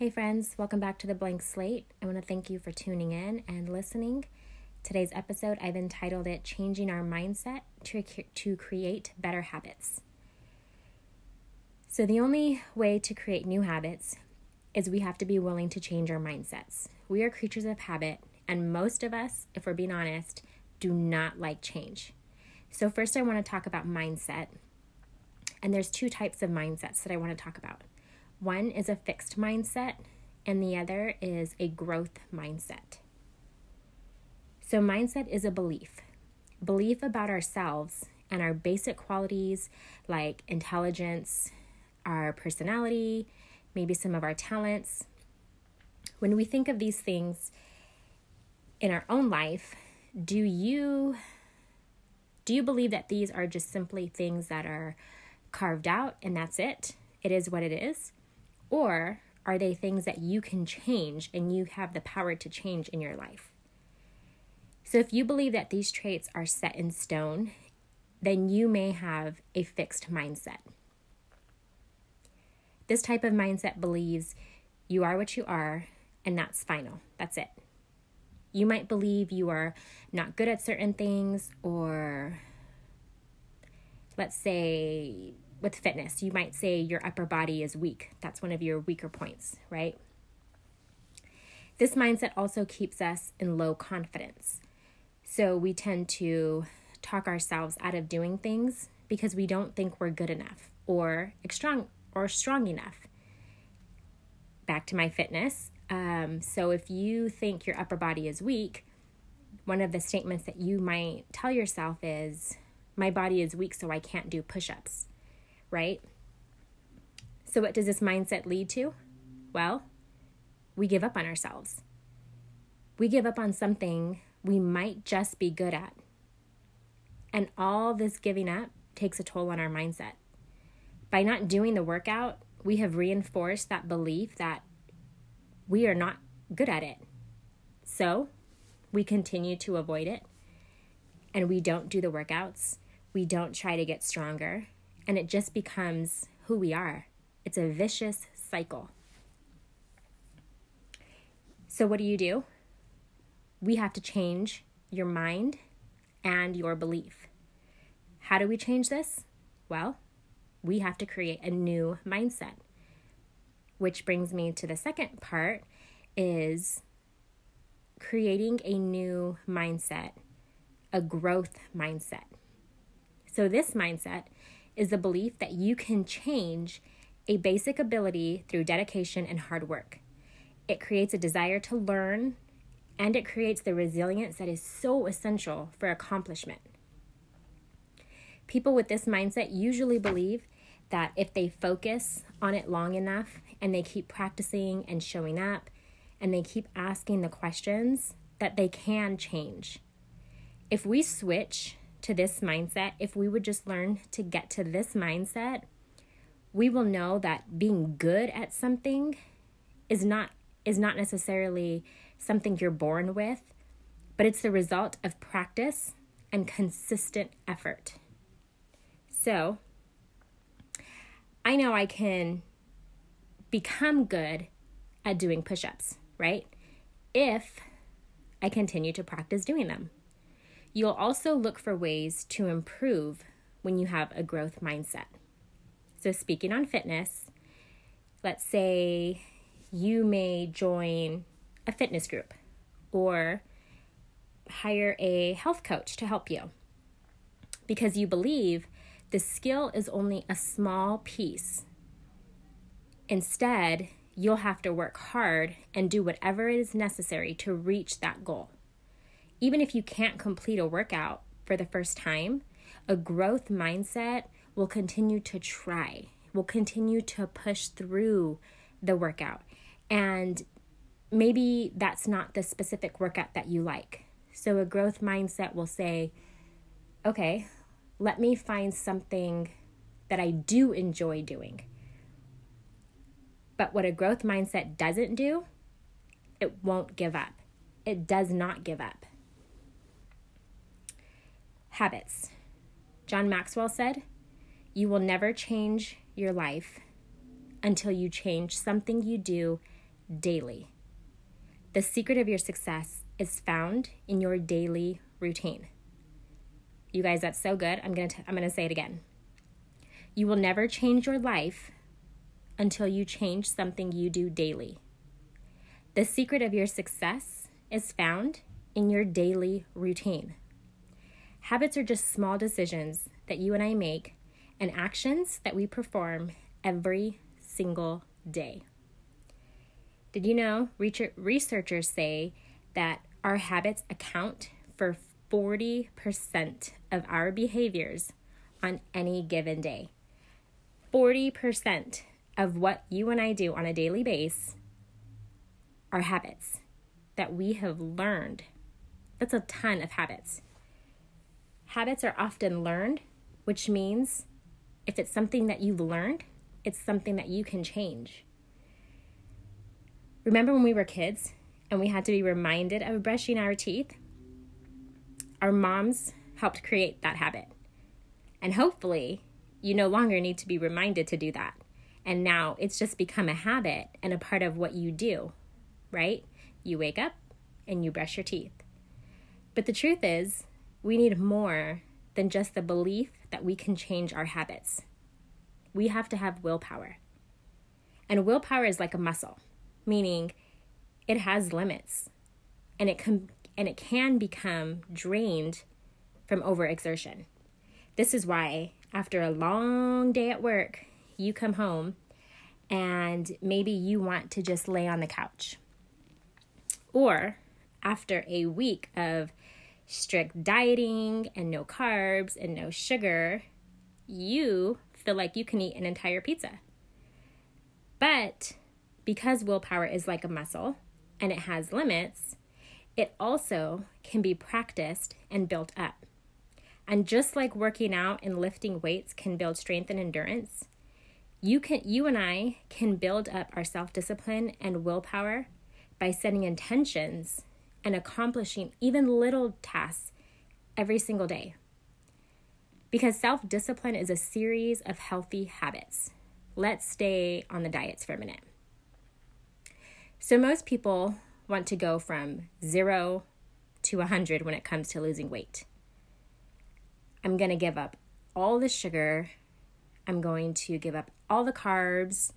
Hey, friends, welcome back to the Blank Slate. I want to thank you for tuning in and listening. Today's episode, I've entitled it Changing Our Mindset to, to Create Better Habits. So, the only way to create new habits is we have to be willing to change our mindsets. We are creatures of habit, and most of us, if we're being honest, do not like change. So, first, I want to talk about mindset. And there's two types of mindsets that I want to talk about. One is a fixed mindset, and the other is a growth mindset. So, mindset is a belief belief about ourselves and our basic qualities like intelligence, our personality, maybe some of our talents. When we think of these things in our own life, do you do you believe that these are just simply things that are carved out and that's it? It is what it is? Or are they things that you can change and you have the power to change in your life? So, if you believe that these traits are set in stone, then you may have a fixed mindset. This type of mindset believes you are what you are and that's final. That's it. You might believe you are not good at certain things, or let's say with fitness, you might say your upper body is weak. That's one of your weaker points, right? This mindset also keeps us in low confidence. So we tend to talk ourselves out of doing things because we don't think we're good enough or strong or strong enough. Back to my fitness. Um, so if you think your upper body is weak, one of the statements that you might tell yourself is, "My body is weak, so I can't do push-ups." Right? So, what does this mindset lead to? Well, we give up on ourselves. We give up on something we might just be good at. And all this giving up takes a toll on our mindset. By not doing the workout, we have reinforced that belief that we are not good at it. So, we continue to avoid it and we don't do the workouts. We don't try to get stronger and it just becomes who we are. It's a vicious cycle. So, what do you do? We have to change your mind and your belief. How do we change this? Well, we have to create a new mindset. Which brings me to the second part is creating a new mindset, a growth mindset. So this mindset is the belief that you can change a basic ability through dedication and hard work. It creates a desire to learn and it creates the resilience that is so essential for accomplishment. People with this mindset usually believe that if they focus on it long enough and they keep practicing and showing up and they keep asking the questions, that they can change. If we switch to this mindset, if we would just learn to get to this mindset, we will know that being good at something is not is not necessarily something you're born with, but it's the result of practice and consistent effort. So, I know I can become good at doing push-ups, right? If I continue to practice doing them. You'll also look for ways to improve when you have a growth mindset. So, speaking on fitness, let's say you may join a fitness group or hire a health coach to help you because you believe the skill is only a small piece. Instead, you'll have to work hard and do whatever is necessary to reach that goal even if you can't complete a workout for the first time, a growth mindset will continue to try, will continue to push through the workout. And maybe that's not the specific workout that you like. So a growth mindset will say, okay, let me find something that I do enjoy doing. But what a growth mindset doesn't do, it won't give up. It does not give up. Habits. John Maxwell said, You will never change your life until you change something you do daily. The secret of your success is found in your daily routine. You guys, that's so good. I'm going to I'm going to say it again. You will never change your life until you change something you do daily. The secret of your success is found in your daily routine. Habits are just small decisions that you and I make and actions that we perform every single day. Did you know researchers say that our habits account for 40% of our behaviors on any given day? 40% of what you and I do on a daily basis are habits that we have learned. That's a ton of habits. Habits are often learned, which means if it's something that you've learned, it's something that you can change. Remember when we were kids and we had to be reminded of brushing our teeth? Our moms helped create that habit. And hopefully, you no longer need to be reminded to do that. And now it's just become a habit and a part of what you do, right? You wake up and you brush your teeth. But the truth is, we need more than just the belief that we can change our habits. We have to have willpower. And willpower is like a muscle, meaning it has limits and it can and it can become drained from overexertion. This is why after a long day at work, you come home and maybe you want to just lay on the couch. Or after a week of strict dieting and no carbs and no sugar, you feel like you can eat an entire pizza. But because willpower is like a muscle and it has limits, it also can be practiced and built up. And just like working out and lifting weights can build strength and endurance, you can you and I can build up our self-discipline and willpower by setting intentions and accomplishing even little tasks every single day. Because self discipline is a series of healthy habits. Let's stay on the diets for a minute. So, most people want to go from zero to 100 when it comes to losing weight. I'm going to give up all the sugar. I'm going to give up all the carbs.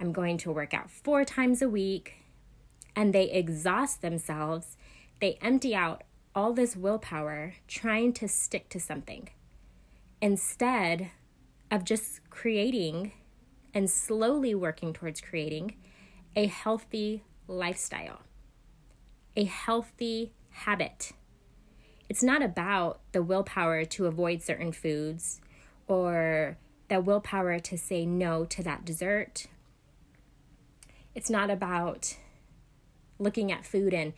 I'm going to work out four times a week and they exhaust themselves, they empty out all this willpower trying to stick to something instead of just creating and slowly working towards creating a healthy lifestyle, a healthy habit. It's not about the willpower to avoid certain foods or the willpower to say no to that dessert. It's not about looking at food and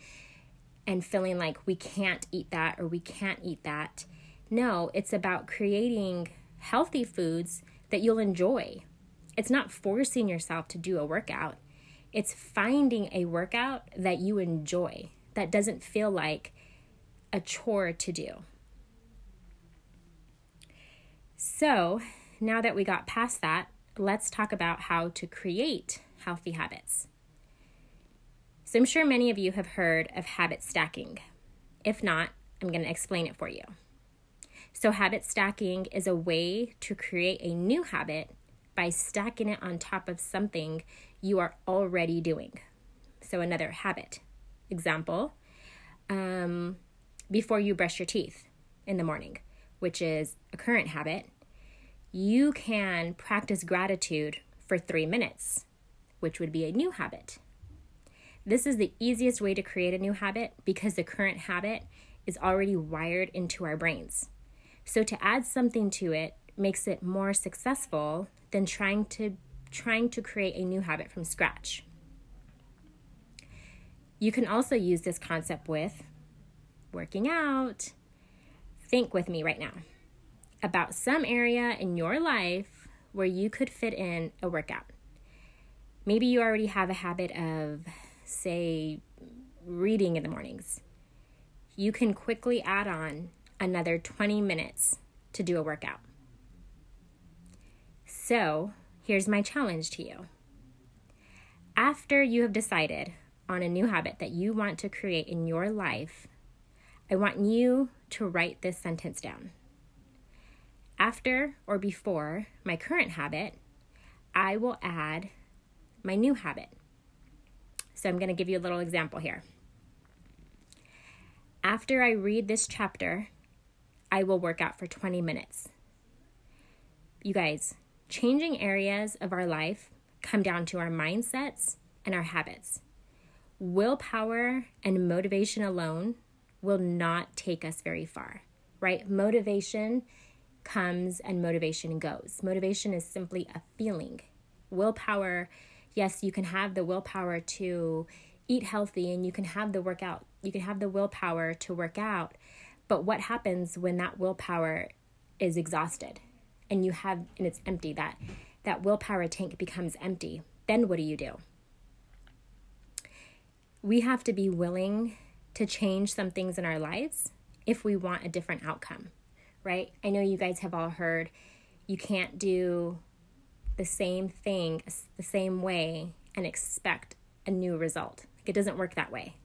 and feeling like we can't eat that or we can't eat that. No, it's about creating healthy foods that you'll enjoy. It's not forcing yourself to do a workout. It's finding a workout that you enjoy, that doesn't feel like a chore to do. So, now that we got past that, let's talk about how to create healthy habits. So I'm sure many of you have heard of habit stacking. If not, I'm going to explain it for you. So, habit stacking is a way to create a new habit by stacking it on top of something you are already doing. So, another habit. Example um, before you brush your teeth in the morning, which is a current habit, you can practice gratitude for three minutes, which would be a new habit. This is the easiest way to create a new habit because the current habit is already wired into our brains. So to add something to it makes it more successful than trying to trying to create a new habit from scratch. You can also use this concept with working out. Think with me right now about some area in your life where you could fit in a workout. Maybe you already have a habit of say, reading in the mornings, you can quickly add on another 20 minutes to do a workout. So, here's my challenge to you After you have decided on a new habit that you want to create in your life, I want you to write this sentence down. After or before my current habit, I will add my new habit. So I'm going to give you a little example here. After I read this chapter, I will work out for 20 minutes. You guys, changing areas of our life come down to our mindsets and our habits. Willpower and motivation alone will not take us very far, right? Motivation comes and motivation goes. Motivation is simply a feeling. Willpower, yes, you can have the willpower to eat healthy and you can have the workout, you can have the willpower to work out. But what happens when that willpower is exhausted and you have and it's empty that that willpower tank becomes empty? Then what do you do? We have to be willing to change some things in our lives if we want a different outcome right? I know you guys have all heard you can't do the same thing the same way and expect a new result. It doesn't work that way.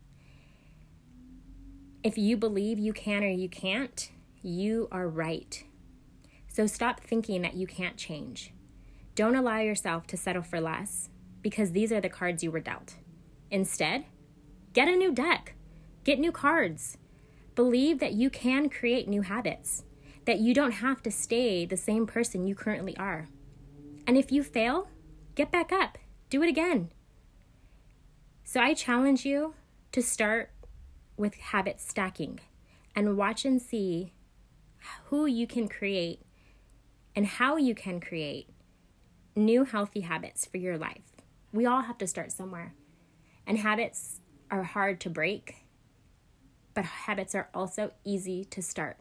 If you believe you can or you can't, you are right. So stop thinking that you can't change. Don't allow yourself to settle for less because these are the cards you were dealt. Instead, get a new deck, get new cards. Believe that you can create new habits that you don't have to stay the same person you currently are. And if you fail, get back up, do it again. So I challenge you to start with habit stacking and watch and see who you can create and how you can create new healthy habits for your life. We all have to start somewhere. And habits are hard to break, but habits are also easy to start.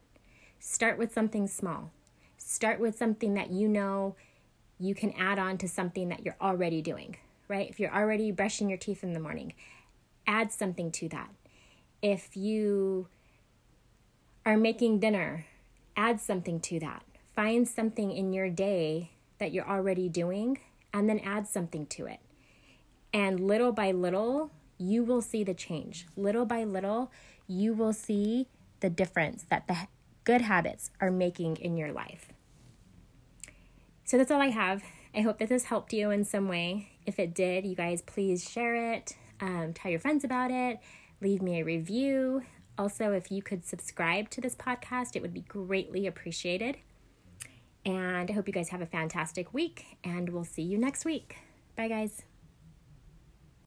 Start with something small. Start with something that you know you can add on to something that you're already doing, right? If you're already brushing your teeth in the morning, add something to that. If you are making dinner, add something to that. Find something in your day that you're already doing and then add something to it. And little by little, you will see the change. Little by little, you will see the difference that the good habits are making in your life. So that's all I have. I hope that this helped you in some way. If it did, you guys please share it, um, tell your friends about it, leave me a review. Also, if you could subscribe to this podcast, it would be greatly appreciated. And I hope you guys have a fantastic week, and we'll see you next week. Bye, guys.